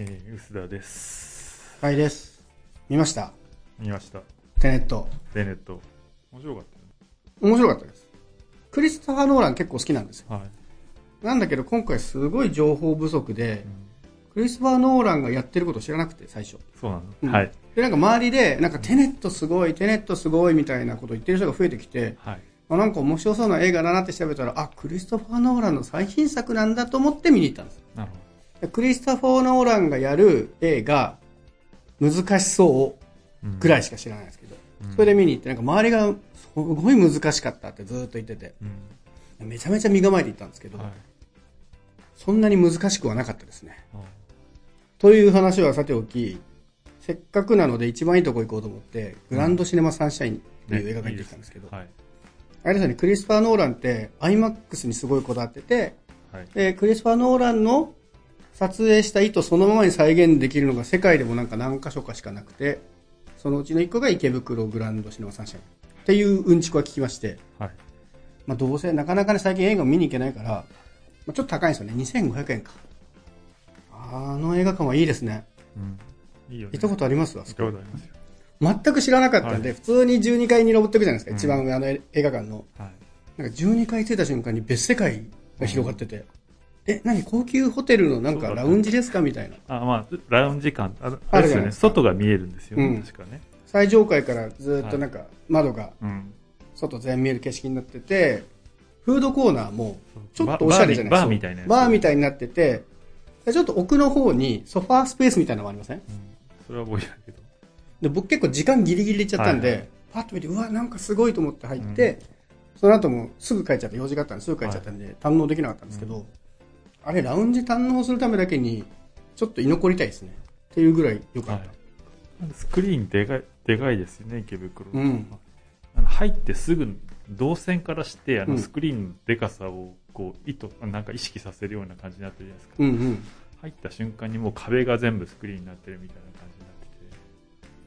えー、薄田です。はいです。見ました？見ました。テネット。ベネット。面白かったよ面白かったです。クリストファー・ノーラン結構好きなんですよ。ね。はい。なんだけど今回すごい情報不足でう、んクリストファー・ノーランがやってること知らなくて、最初。そうなの、うんはい。で、なんか周りで、なんかテネットすごい、テネットすごいみたいなこと言ってる人が増えてきて、はい。あなんか面白そうな映画だなって調べたら、あ、クリストファー・ノーランの最新作なんだと思って見に行ったんです。なるほでクリストファー・ノーランがやる映画、難しそうぐらいしか知らないですけど、うんそれで見に行って、なんか周りがすごい難しかったってずーっと言ってて、うん。めちゃめちゃ身構えて行ったんですけど、はい。そんなに難しくはなかったですね。あという話はさておき、せっかくなので一番いいとこ行こうと思って、グランドシネマサンシャインっていう映画館に行ってきたんですけど、はい。あれですよね、クリスパー・ノーランって IMAX にすごいこだわってて、はい。で、クリスパー・ノーランの撮影した意図そのままに再現できるのが世界でもなんか何箇所かしかなくて、そのうちの一個が池袋グランドシネマサンシャインっていううんちくは聞きまして、はい。まあどうせなかなかね最近映画を見に行けないから、まあ、ちょっと高いんですよね。2500円か。あの映画館はいいですね。うん。いいよね。行ったことありますわ、行ったこ。全く知らなかったんで、は普通に12階に登っていくじゃないですか、うん一番上あの映画館の。はい。なんか12階着いた瞬間に別世界が広がってて、え、何？高級ホテルのなんかラウンジですか？みたいな。あ、まあ、ラウンジ感、ああですよね。るじゃないですか外が見えるんですよね。うん確かね。最上階からずっとなんか窓がうん。外全見える景色になってて、フードコーナーもちょっとおしゃれじゃないバーバーみたいなバーみたいになってて、でちょっと奥の方にソファースペースみたいなのもありません？うん。それは覚えてるけど。で、僕結構時間ギリギリで行っちゃったんで、はいはいパッと見て、うわ、なんかすごいと思って入って、その後もすぐ帰っちゃって、用事があったんですぐ帰っちゃったんで、堪能できなかったんですけど、あれ、ラウンジ堪能するためだけに、ちょっと居残りたいですね。っていうぐらい良かった。はいスクリーンでかい、でかいですよね、池袋。うんあの入ってすぐ、動線からして、あうんのスクリーンのでかさを、こう、意図、なんか意識させるような感じになってるじゃないですか。うんうん。入った瞬間にもう壁が全部スクリーンになってるみたいな感じになってて、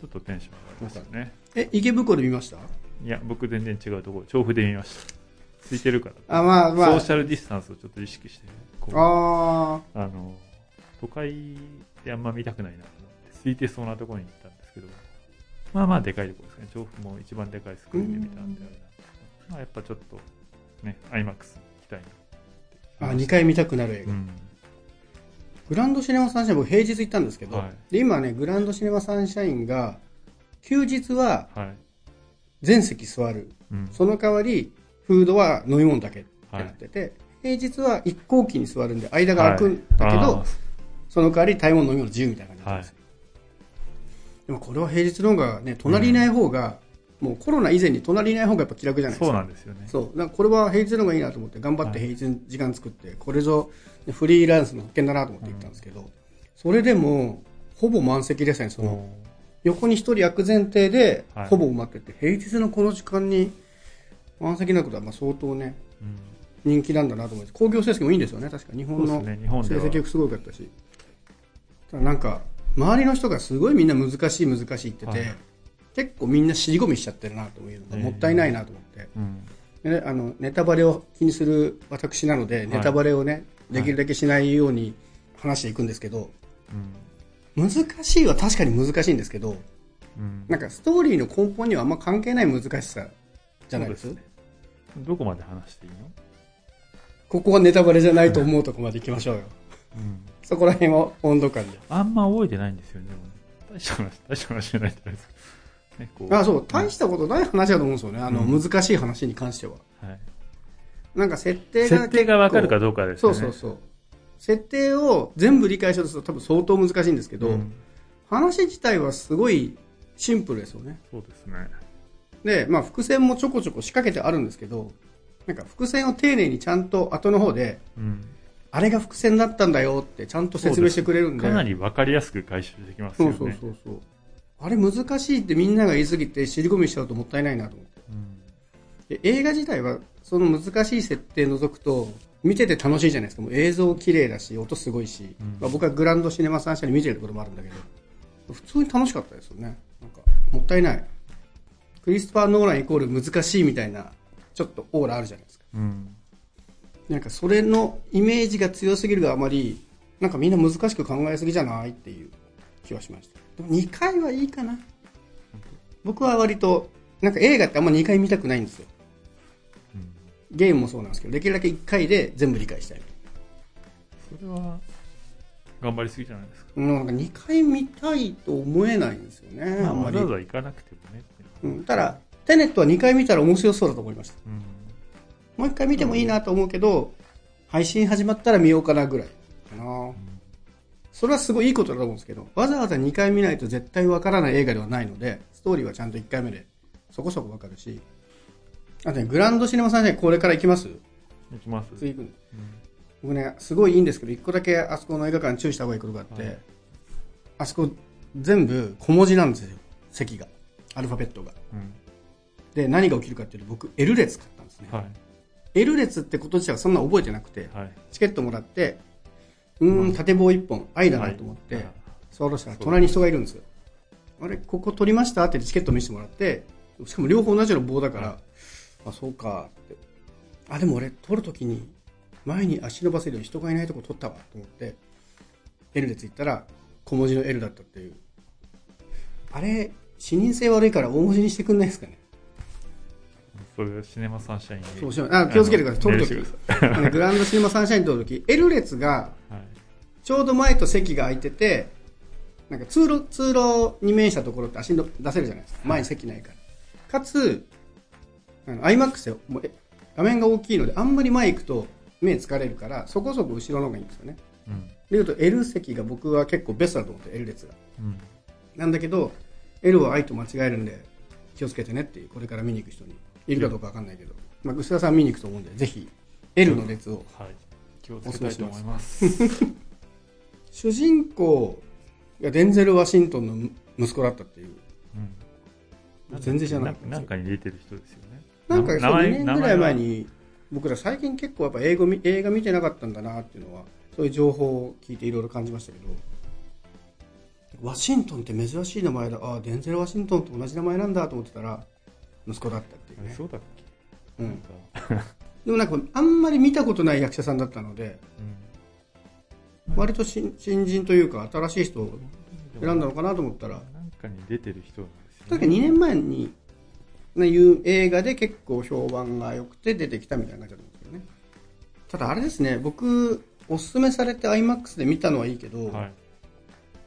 ちょっとテンション上がりますよね。え、池袋で見ました？いや、僕全然違うところ、調布で見ました。ついてるから。あ、まあまあ。ソーシャルディスタンスをちょっと意識して、こう、ああの、都会であんま見たくないなと思って、空いてそうなところに行ったんですけど、まあまあでかいところですね。調布も一番でかいスクリーンで見たんであれなんですけど、まあやっぱちょっと、ね、IMAX 行きたいな。ーあ、2回見たくなる映画。うん。グランドシネマサンシャイン僕平日行ったんですけど、はいで、今ね、グランドシネマサンシャインが、休日ははい。全席座る。うん。その代わり、フードは飲み物だけってなってて、平日は一向期に座るんで、間が空くんだけど、はいその代わり食べ物飲み物自由みたいな感じですよ。でもこれは平日の方がね、隣いない方が、もうコロナ以前に隣いない方がやっぱ気楽じゃないですそうか。なんですよね。そう。だからこれは平日の方がいいなと思って、頑張って平日に時間作って、これぞフリーランスの保険だなと思って行ったんですけど、それでも、ほぼ満席でしたね、その、横に一人空く前提ではい、ほぼ埋まってて、平日のこの時間に満席なことはまあ相当ね、うん人気なんだなと思います。興行成績もいいんですよね、確か。日本の。成績すごかったし。ただなんか、周りの人がすごいみんな難しい難しいって言ってて、はい結構みんな尻込みしちゃってるなというのがもったいないなと思って。うん。でね、あの、ネタバレを気にする私なので、ネタバレをね、いできるだけしないように話していくんですけど、うん。難しいは確かに難しいんですけど、うん。なんかストーリーの根本にはあんま関係ない難しさじゃないですそうねどこまで話していいの？ここはネタバレじゃないと思うとこまで行きましょうよ。うん。そこら辺は温度感で。あんま覚えてないんですよね、でもね大した話、大した話じゃないじゃないですか。ね、こあ、そう、大したことない話だと思うんですよね。あの、うん難しい話に関しては。はい。なんか設定が。設定がわかるかどうかですね。うそうそう。設定を全部理解しようとすると多分相当難しいんですけど、うん話自体はすごいシンプルですよね。そうですね。で、まあ伏線もちょこちょこ仕掛けてあるんですけど、なんか伏線を丁寧にちゃんと後の方で、うん。あれが伏線だったんだよってちゃんと説明してくれるんで。かなりわかりやすく回収できますよね。そうそうそうそう。あれ難しいってみんなが言い過ぎて尻込みしちゃうともったいないなと思って。うんで映画自体はその難しい設定除くと見てて楽しいじゃないですかもう映像綺麗だし音すごいし、うんまあ、僕はグランドシネマサンシャイン見てることもあるんだけど普通に楽しかったですよねなんかもったいないクリストファー・ノーランイコール難しいみたいなちょっとオーラあるじゃないですかうん。なんかそれのイメージが強すぎるがあまりなんかみんな難しく考えすぎじゃないっていう気はしました。でも2回はいいかな。僕は割と、なんか映画ってあんま2回見たくないんですよ。うんゲームもそうなんですけど、できるだけ1回で全部理解したい。それは頑張りすぎじゃないですかうんなんか2回見たいと思えないんですよね、あんまりわざ。わざ行かなくてもねうん、ただ、テネットは2回見たら面白そうだと思いました。うん。もう1回見てもいいなと思うけど、配信始まったら見ようかなぐらいかな。うん。それはすごいいいことだと思うんですけど、わざわざ2回見ないと絶対わからない映画ではないので、ストーリーはちゃんと1回目でそこそこわかるし、あとね、グランドシネマサンシャインこれから行きます？行きます。次行くの。うん。僕ね、すごいいいんですけど、1個だけあそこの映画館注意した方がいいことがあって、はい。あそこ全部小文字なんですよ、席が。アルファベットが。うんで、何が起きるかっていうと、僕、L 列買ったんですね。はい L 列ってこと自体はそんな覚えてなくて、はいチケットもらって、うーん、縦棒1本、愛だなと思って、はい座ろうとしたら隣に人がいるんですよ。あれ、ここ取りました？ってチケット見せてもらって、しかも両方同じの棒だから、あ、そうかって。あ、でも俺、取るときに、前に足伸ばせるように人がいないとこ取ったわと思って、L 列行ったら、小文字の L だったっていう。あれ、視認性悪いから大文字にしてくんないですかね？それシネマサンシャインにそうしあ気をつけてください取る時メールしてくださいあのグランドシネマサンシャイン取るとき、L 列がはいちょうど前と席が空いてて、なんか通路、通路に面したところって足の出せるじゃないですか。前に席ないから。かつ、あの iMAX でもうえ画面が大きいので、あんまり前行くと目疲れるから、そこそこ後ろの方がいいんですよね。うんで言うと L 席が僕は結構ベストだと思って、L 列が。うんなんだけど、L は I と間違えるんで、気をつけてねっていう、これから見に行く人に。いるかどうかわかんないけど。まあ、薄田さん見に行くと思うんで、ぜひ、L の列を。はい気をつけたいと思います 主人公がデンゼル・ワシントンの息子だったっていう。うん全然知らなかったんなんかに出てる人ですよねなんかそう名前2年ぐらい前に、僕ら最近結構やっぱ英語み映画見てなかったんだなっていうのは、そういう情報を聞いていろいろ感じましたけど、ワシントンって珍しい名前だ、ああ、デンゼル・ワシントンと同じ名前なんだと思ってたら、息子だったっていうね。そうだっけ？うん。でもなんか、あんまり見たことない役者さんだったので、うん。割と新新人というか、新しい人を選んだのかなと思ったら、なんかに出てる人なんですよ確か2年前に、ね、いう映画で結構評判が良くて出てきたみたいな感じだと思うんですけどね。ただあれですね、僕、おすすめされて IMAX で見たのはいいけど、はい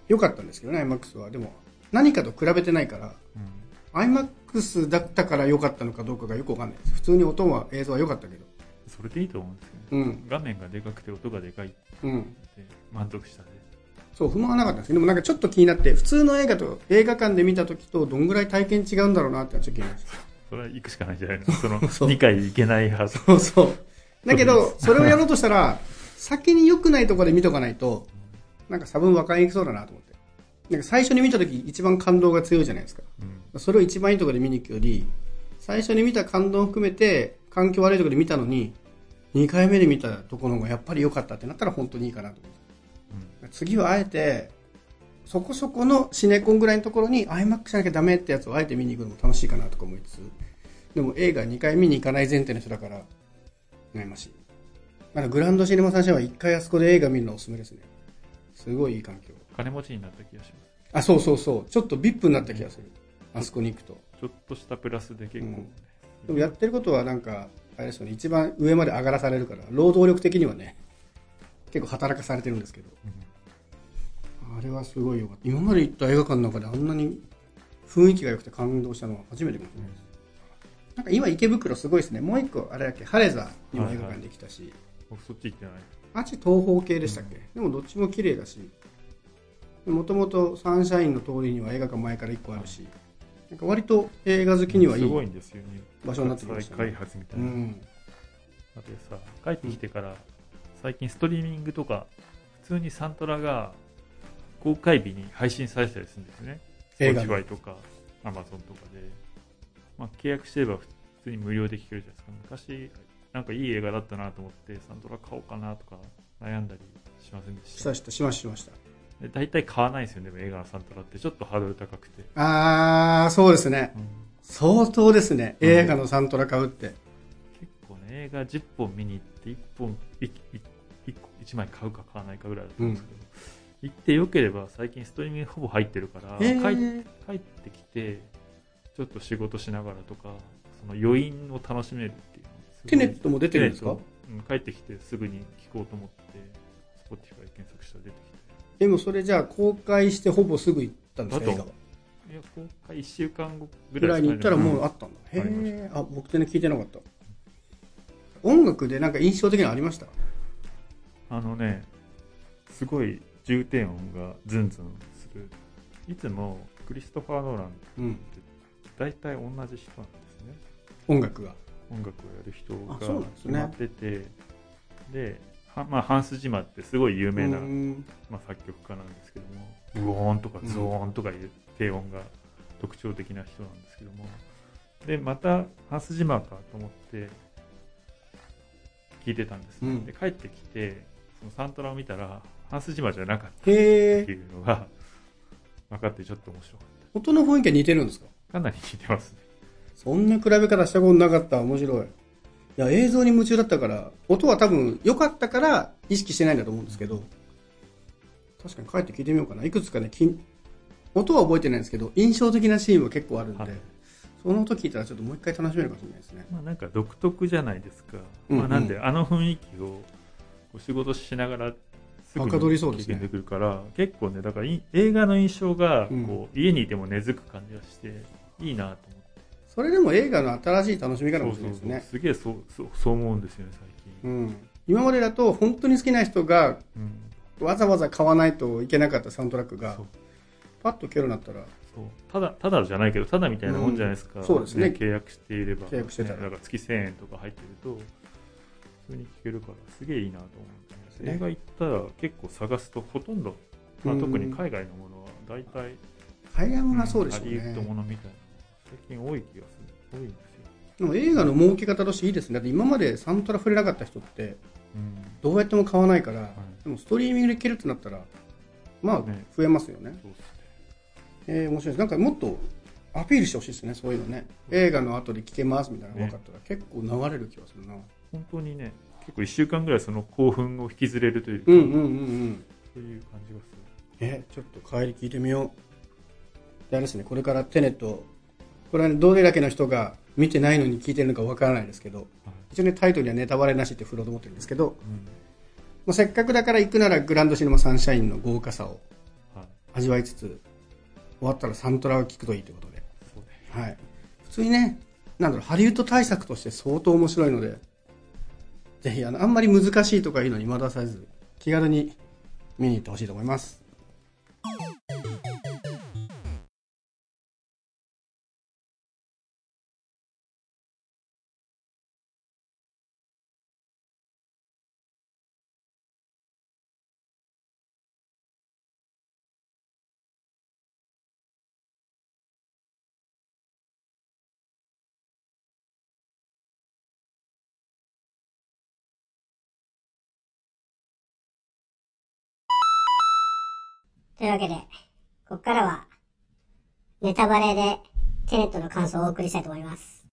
良かったんですけどね、IMAX は。でも、何かと比べてないから、うん IMAX だったから良かったのかどうかがよくわかんないです。普通に音は、映像は良かったけど。それでいいと思うんですよねうん。画面がでかくて音がでかいってうん。満足したでそう、不満はなかったんですけど、でもなんかちょっと気になって、普通の映画と映画館で見た時とどんぐらい体験違うんだろうなってちょっと気になりました。それは行くしかないんじゃないのその そう2回行けないはずそうそう。だけど、それをやろうとしたら、先に良くないところで見とかないと、なんか差分分かりにくそうだなと思って。なんか最初に見た時一番感動が強いじゃないですか。うんそれを一番いいところで見に行くより、最初に見た感動を含めて、環境悪いところで見たのに、2回目で見たところがやっぱり良かったってなったら本当にいいかなと思う。次はあえて、そこそこのシネコンぐらいのところに IMAX しなきゃダメってやつをあえて見に行くのも楽しいかなとか思いつつ、でも映画2回見に行かない前提の人だから、悩ましい。まだグランドシネマサンシャインは1回あそこで映画見るのおすすめですね。すごいいい環境。金持ちになった気がしますあ、そうそうそう。ちょっと VIP になった気がする。あそこに行くと。ちょっとしたプラスで結構、うんでもやってることはなんか、あれですよね、一番上まで上がらされるから、労働力的にはね、結構働かされてるんですけど、あれはすごいよかった。今まで行った映画館の中であんなに雰囲気が良くて感動したのは初めてかもしれないです。なんか今池袋すごいですね。もう一個、あれだっけ、ハレザにも映画館できたし、僕そっち行ってないあっち東方系でしたっけ、でもどっちも綺麗だし、もともとサンシャインの通りには映画館前から一個あるし、なんか割と映画好きにはいすごいいんですよね。場所になってきました再ね。開発みたいな、うん。だってさ帰ってきてから最近ストリーミングとか普通にサントラが公開日に配信されてたりするんですね。映画 Spotify とか Amazon とかで、まあ、契約してれば普通に無料で聴けるじゃないですか。昔なんかいい映画だったなと思ってサントラ買おうかなとか悩んだりしませんでししたたした、しました、しました。で大体買わないですよねでも映画のサントラってちょっとハードル高くて、あー、そうですね。相当ですね。うん映画のサントラ買うって。結構ね映画10本見に行って1本いい1個1枚買うか買わないかぐらいだったんですけど、行ってよければ最近ストリーミングほぼ入ってるから、へ帰っー帰ってきてちょっと仕事しながらとかその余韻を楽しめるっていうテネットも出てるんですか？うん、帰ってきてすぐに聞こうと思って Spotify 検索したら出てきてでもそれじゃあ公開してほぼすぐ行ったんですか？映画は。いや公開1週間後ぐぐらいに行ったらもうあったんだ。へありましえ。あ、僕全然聞いてなかった。音楽でなんか印象的なのありました？あのね、すごい重低音がズンズンする。いつもクリストファー・ノーランってうん。大体同じ人なんですね。音楽が。音楽をやる人が決まってて、で、はまあ、ハンス・ジマってすごい有名な、うんまあ、作曲家なんですけども、ブオーンとかゾーンとかいう低音が特徴的な人なんですけども、で、またハンス・ジマかと思って聞いてたんですね。うんで、帰ってきて、そのサントラを見たら、ハンス・ジマじゃなかった。っていうのが分かってちょっと面白かっ音の雰囲気は似てるんですか？た。かなり似てますね。そんな比べ方したことなかった。面白い。いや、映像に夢中だったから、音は多分良かったから意識してないんだと思うんですけど、確かに帰って聞いてみようかな。いくつかね、音は覚えてないんですけど、印象的なシーンは結構あるんで、はいその音聞いたらちょっともう一回楽しめるかもしれないですね。まあなんか独特じゃないですか。うんうんまあなんであの雰囲気をお仕事しながらすぐはかどりそうですね経験できるから、結構ね、だからい映画の印象がうんこう、家にいても根付く感じがして、いいなと。それでも映画の新しい楽しみ方かもしれないですね。すげえそうそうそう思うんですよね、最近。うん。今までだと本当に好きな人がうん。わざわざ買わないといけなかったサウントラックがパッと聞けるようになったら、そう。ただただじゃないけどただみたいなもんじゃないですか、うん。そうですね。契約していれば。契約してたら。ねだから月1000円とか入ってると普通に聞けるからすげえいいなと思って、ね。映画行ったら結構探すとほとんど、まあ、うん。特に海外のものは大体海外ものはそうでしょうハリウッドね。ものみたいな最近多い気がする多いんですよ、でも映画の儲け方としていいですね。だって今までサントラ触れなかった人って、うんどうやっても買わないから、いでもストリーミングで聴けるってなったら、まあね、増えますよね。ねえー、面白いです。なんかもっとアピールしてほしいですね、そういうのね。映画の後で聴けますみたいなのが分かったら、結構流れる気がするな。本当にね結構1週間ぐらいその興奮を引きずれるというか、うんうんうんうん。そういう感じがするえちょっと帰り聞いてみよう。であれですね、これからテネット、これはね、どれだけの人が見てないのに聞いてるのかわからないですけど、一応ね、タイトルにはネタバレなしって振ろうと思ってるんですけど、うんまあ、せっかくだから行くならグランドシネマサンシャインの豪華さをはい味わいつつ、終わったらサントラを聞くといいということで、はい。普通にね、なんだろう、ハリウッド対策として相当面白いので、ぜひ、あの、あんまり難しいとかいうのに惑わさず、気軽に見に行ってほしいと思います。というわけで、ここからは、ネタバレで、テネットの感想をお送りしたいと思います。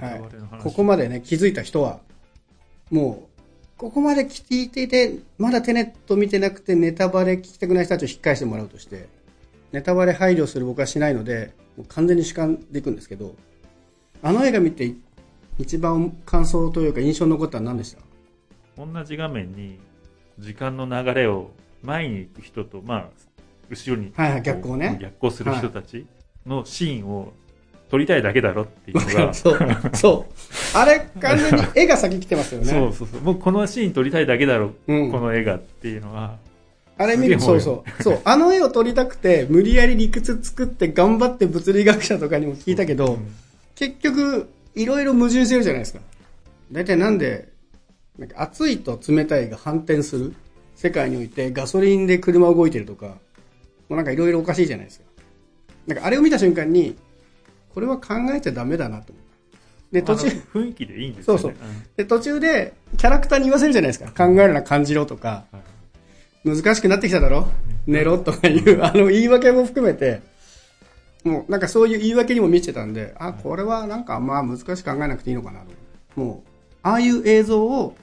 はい。ここまでね、気づいた人は、もう、ここまで聞いていて、まだテネット見てなくてネタバレ聞きたくない人たちを引っ返してもらうとして、ネタバレ配慮する僕はしないので、もう完全に主観でいくんですけど、あの映画見て一番感想というか印象に残ったのは何でした？同じ画面に時間の流れを前に行く人と、まあ、後ろにはいはい逆行ね逆行する人たちのシーンを撮りたいだけだろっていうのが、そう、そう。あれ、完全に絵が先来てますよね。そうそうそうもうこのシーン撮りたいだけだろ、うんこの映画っていうのはあれ見るそうそう。そう。あの絵を撮りたくて、無理やり理屈作って頑張って物理学者とかにも聞いたけど、うん結局、いろいろ矛盾してるじゃないですか。大体なんで、なんか熱いと冷たいが反転する世界においてガソリンで車動いてるとか、もうなんかいろいろおかしいじゃないですか。なんかあれを見た瞬間に、これは考えちゃダメだなと思って。で、途中雰囲気でいいんですよねそうそうで、途中でキャラクターに言わせるじゃないですか。考えるな感じろとか、はい難しくなってきただろ？寝ろとかいう、あの言い訳も含めて、もうなんかそういう言い訳にも見せてたんで、あ、これはなんかまあ難しく考えなくていいのかなと。もう、ああいう映像を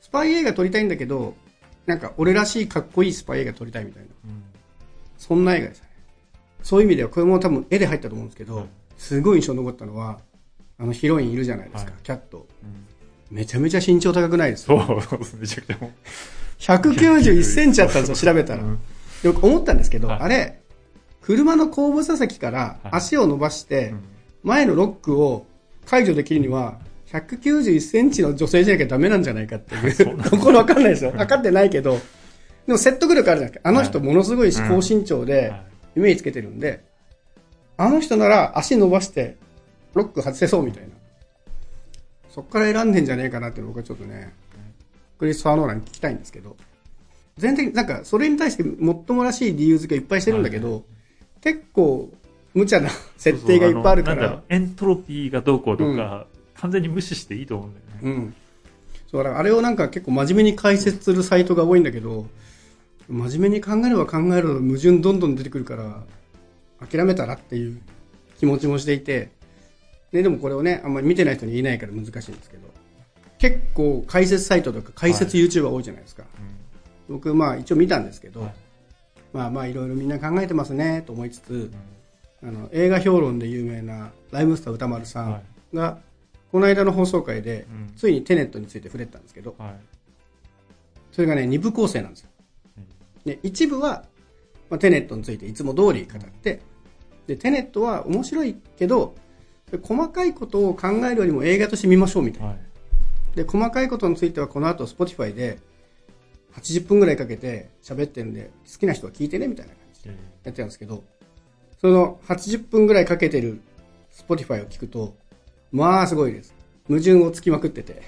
スパイ映画撮りたいんだけど、なんか俺らしいかっこいいスパイ映画撮りたいみたいな。うんそんな映画でしたね。そういう意味では、これも多分絵で入ったと思うんですけど、はいすごい印象に残ったのは、あのヒロインいるじゃないですか、はいキャット。うんめちゃめちゃ身長高くないですそか？うそうそう、めちゃくちゃもう。191センチあったんですよ、調べたら。うんよく思ったんですけど、はいあれ、車の後部座席からはい足を伸ばしてうん、前のロックを解除できるには、191センチの女性じゃなきゃダメなんじゃないかっていそうころわかんないですよ。分かってないけど、でも説得力あるじゃないですか。あの人ものすごい高身長ではい。イメージつけてるんで、あの人なら足伸ばしてロック外せそうみたいな。そっから選んでんじゃねえかなって僕はちょっとね、クリストファー・ノーランに聞きたいんですけど、全然、なんか、それに対してもっともらしい理由付けいっぱいしてるんだけど、結構、無茶な設定がいっぱいあるから。そうそう、エントロピーがどうこうとか、完全に無視していいと思うんだよね。うん。そう、だからあれをなんか結構真面目に解説するサイトが多いんだけど、真面目に考えれば考えるほど矛盾どんどん出てくるから、諦めたらっていう気持ちもしていて、ででもこれをね、あんまり見てない人に言えないから難しいんですけど、結構解説サイトとか解説 YouTuber 多いじゃないですか。僕まあ一応見たんですけど、はいまあまあいろいろみんな考えてますねと思いつつ、あの映画評論で有名なライムスター歌丸さんが、この間の放送回で、うん。ついにテネットについて触れてたんですけど、はい。それがね、二部構成なんですよ。で、一部は、まあ、テネットについていつも通り語って、で、テネットは面白いけど、細かいことを考えるよりも映画として見ましょうみたいな。はい。で、細かいことについてはこの後 Spotify で80分ぐらいかけて喋ってるんで、好きな人は聞いてねみたいな感じでえやってたんですけど、その80分ぐらいかけてる Spotify を聞くと、まあすごいです。矛盾をつきまくってて、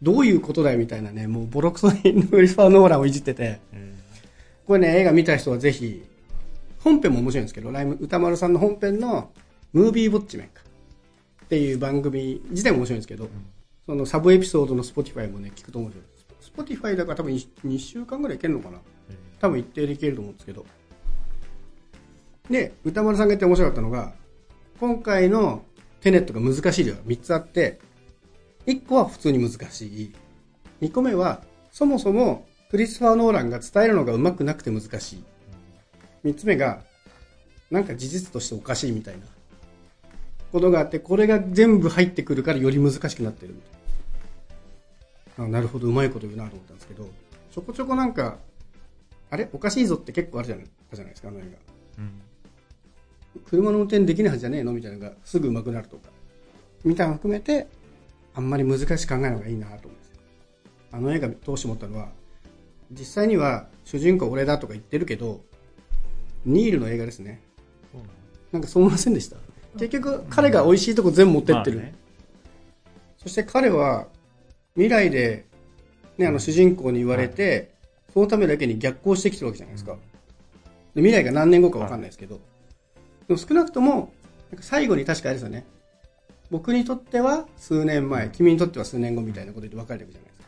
どういうことだよみたいなね、もうボロクソにクリスパー・ノーランをいじってて、ーえこれね、映画見た人はぜひ、本編も面白いんですけど、ライム歌丸さんの本編のムービーウォッチメンかっていう番組自体も面白いんですけど、そのサブエピソードの Spotify もね、聞くと面白いです。Spotify だから多分 2, 週間ぐらいいけるのかなえ多分一定でいけると思うんですけど。で、歌丸さんが言って面白かったのが、今回のテネットが難しいでは3つあって、1個は普通に難しい。2個目は、そもそもクリスファー・ノーランが伝えるのがうまくなくて難しい。3つ目が、なんか事実としておかしいみたいなことがあって、これが全部入ってくるからより難しくなってるみたいな。あなるほど、うまいこと言うなと思ったんですけど、ちょこちょこなんか、あれ？おかしいぞって結構あるじゃないじゃないですか、あの映画。うん車の運転できないはずじゃねえの？みたいなのがすぐ上手くなるとか。みたいなの含めて、あんまり難しく考えるのがいいなと思うんですよ。あの映画通して思ったのは、実際には主人公俺だとか言ってるけど、ニールの映画ですね。なんかそう思いませんでした？結局彼が美味しいとこ全部持ってってる。まあねそして彼は未来で、ね、あの主人公に言われて、そのためだけに逆行してきてるわけじゃないですか。で未来が何年後か分かんないですけど、でも少なくとも、最後に確かあれですよね。僕にとっては数年前、君にとっては数年後みたいなことで分かれていくじゃないですか。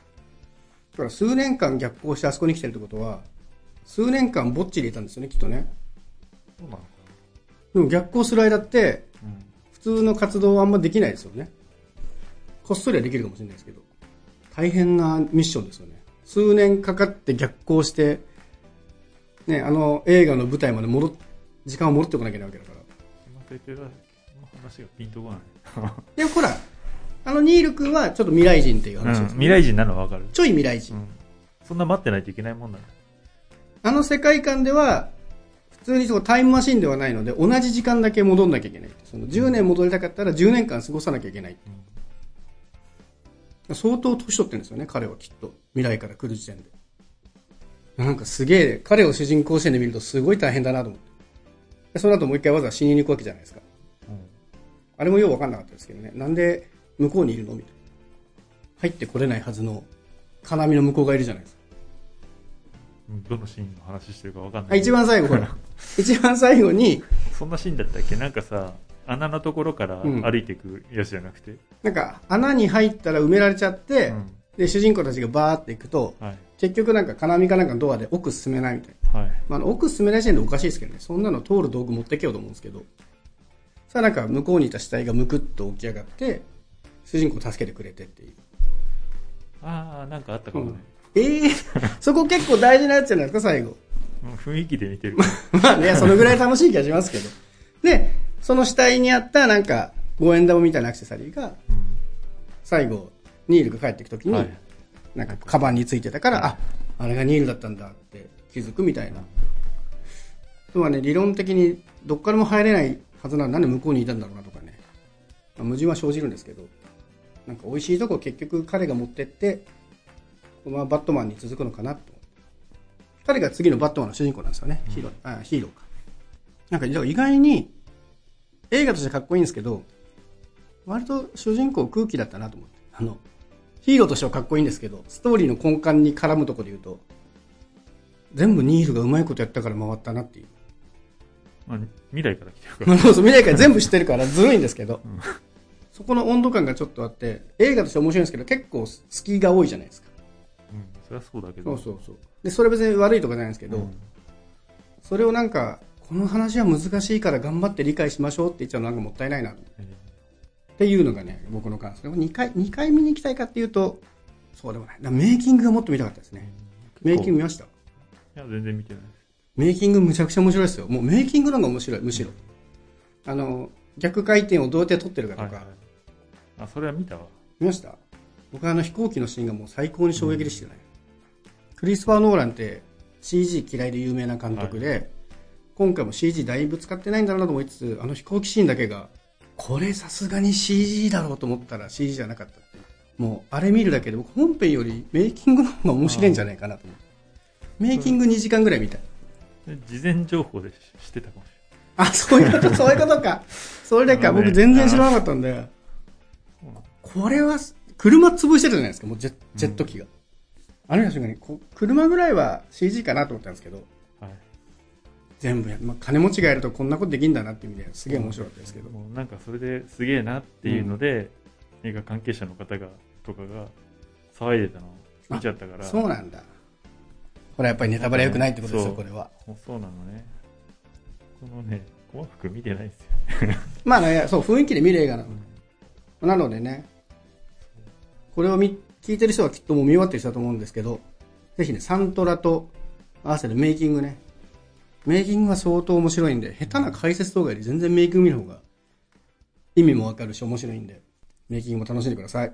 だから数年間逆行してあそこに来てるってことは、数年間ぼっちでいたんですよね、きっとね。そうなのかでも逆行する間って、普通の活動はあんまできないですよね。こっそりはできるかもしれないですけど。大変なミッションですよね。数年かかって逆行して、ね、あの映画の舞台まで戻っ、時間を戻っておかなきゃいけないわけだから。今言ってる話がピンとこない。でもほら、あのニール君はちょっと未来人っていううん話ですよね、未来人なのはわかる。ちょい未来人。うんそんな待ってないといけないもんなんだ。あの世界観では、普通にそのタイムマシンではないので、同じ時間だけ戻んなきゃいけない。その10年戻りたかったら10年間過ごさなきゃいけない。相当年取ってるんですよね、彼はきっと。未来から来る時点で。なんかすげえ、彼を主人公視点で見るとすごい大変だなと思って。でその後もう一回わざわざ死にに行くわけじゃないですか。あれもようわかんなかったですけどね。なんで向こうにいるのみたいな。入ってこれないはずの金網の向こうがいるじゃないですか。うんどのシーンの話してるかわかんなあい。一番最後、ほら。一番最後に、そんなシーンだったっけなんかさ、穴のところからうん歩いていくやつじゃなくて。なんか穴に入ったら埋められちゃって、うんで、主人公たちがバーって行くと、はい。結局なんか金網かなんかのドアで奥進めないみたいな。はい。まあ、奥進めない時点でおかしいですけどね。そんなの通る道具持ってけようと思うんですけど。さあなんか向こうにいた死体がむくっと起き上がって、主人公を助けてくれてっていう。ああ、なんかあったかもね。ええそこ結構大事なやつじゃないですか、最後。雰囲気で見てる。まあね、そのぐらい楽しい気がしますけど。で、その死体にあったなんか、五円玉みたいなアクセサリーが、う最後、ニールが帰ってくときに、んはい。なんか、カバンについてたから、あ、あれがニールだったんだって気づくみたいな。とはね、理論的にどっからも入れないはずなのになんで向こうにいたんだろうなとかね。まあ矛盾は生じるんですけど、なんか美味しいとこ結局彼が持ってって、このままバットマンに続くのかなと。彼が次のバットマンの主人公なんですよね。ヒーロー、あヒーローか。なんか、意外に、映画としてかっこいいんですけど、割と主人公空気だったなと思って。あの、ヒーローとしてはかっこいいんですけど、ストーリーの根幹に絡むところで言うと、全部ニールがうまいことやったから回ったなっていう。まあ、未来から来てるかまら。あ そうそう未来から全部知ってるからずるいんですけど、んそこの温度感がちょっとあって、映画として面白いんですけど、結構隙が多いじゃないですか。うん、それはそうだけど。そうそうそう。で、それ別に悪いとかじゃないんですけど、うんそれをなんか、この話は難しいから頑張って理解しましょうって言っちゃうのなんかもったいないなっえていうのがね、僕の感想で。2回、2回見に行きたいかっていうと、そうでもない。メイキングがもっと見たかったですね。メイキング見ましたいや、全然見てない。メイキングむちゃくちゃ面白いですよ。もうメイキングの方が面白い、むしろ。あの、逆回転をどうやって撮ってるかとか、はいはい。あ、それは見たわ。見ました？僕あの飛行機のシーンがもう最高に衝撃でしたよね。クリスパー・ノーランって CG 嫌いで有名な監督で、今回も CG だいぶ使ってないんだろうなと思いつつ、あの飛行機シーンだけが、これさすがに CG だろうと思ったら CG じゃなかったっていう。もうあれ見るだけで僕本編よりメイキングの方が面白いんじゃないかなと思って。メイキング2時間ぐらい見たい。で事前情報でし知ってたかもしあ、そういうこと、そういうことか。それか、僕全然知らなかったんで、れない。これは、車潰してるじゃないですか、もうジェジェット機が。ある瞬間にこう、車ぐらいは CG かなと思ったんですけど、はい。全部や、まあ、金持ちがやるとこんなことできんだなっていう意味ですげえ面白かったですけど。もうなんかそれですげえなっていうので、映画関係者の方が、とかが騒いでたのを見ちゃったから。そうなんだ。これやっぱりネタバレ良くないってことですよ、そうこれは。そうなのね。このね、細かく見てないんですよ。まあね、そう、雰囲気で見る映画なの。なのでね、これを見聞いてる人はきっともう見終わってる人だと思うんですけど、ぜひね、サントラと合わせてメイキングね。メイキングは相当面白いんで、下手な解説動画より全然メイキング見る方が意味もわかるし面白いんで、メイキングも楽しんでください。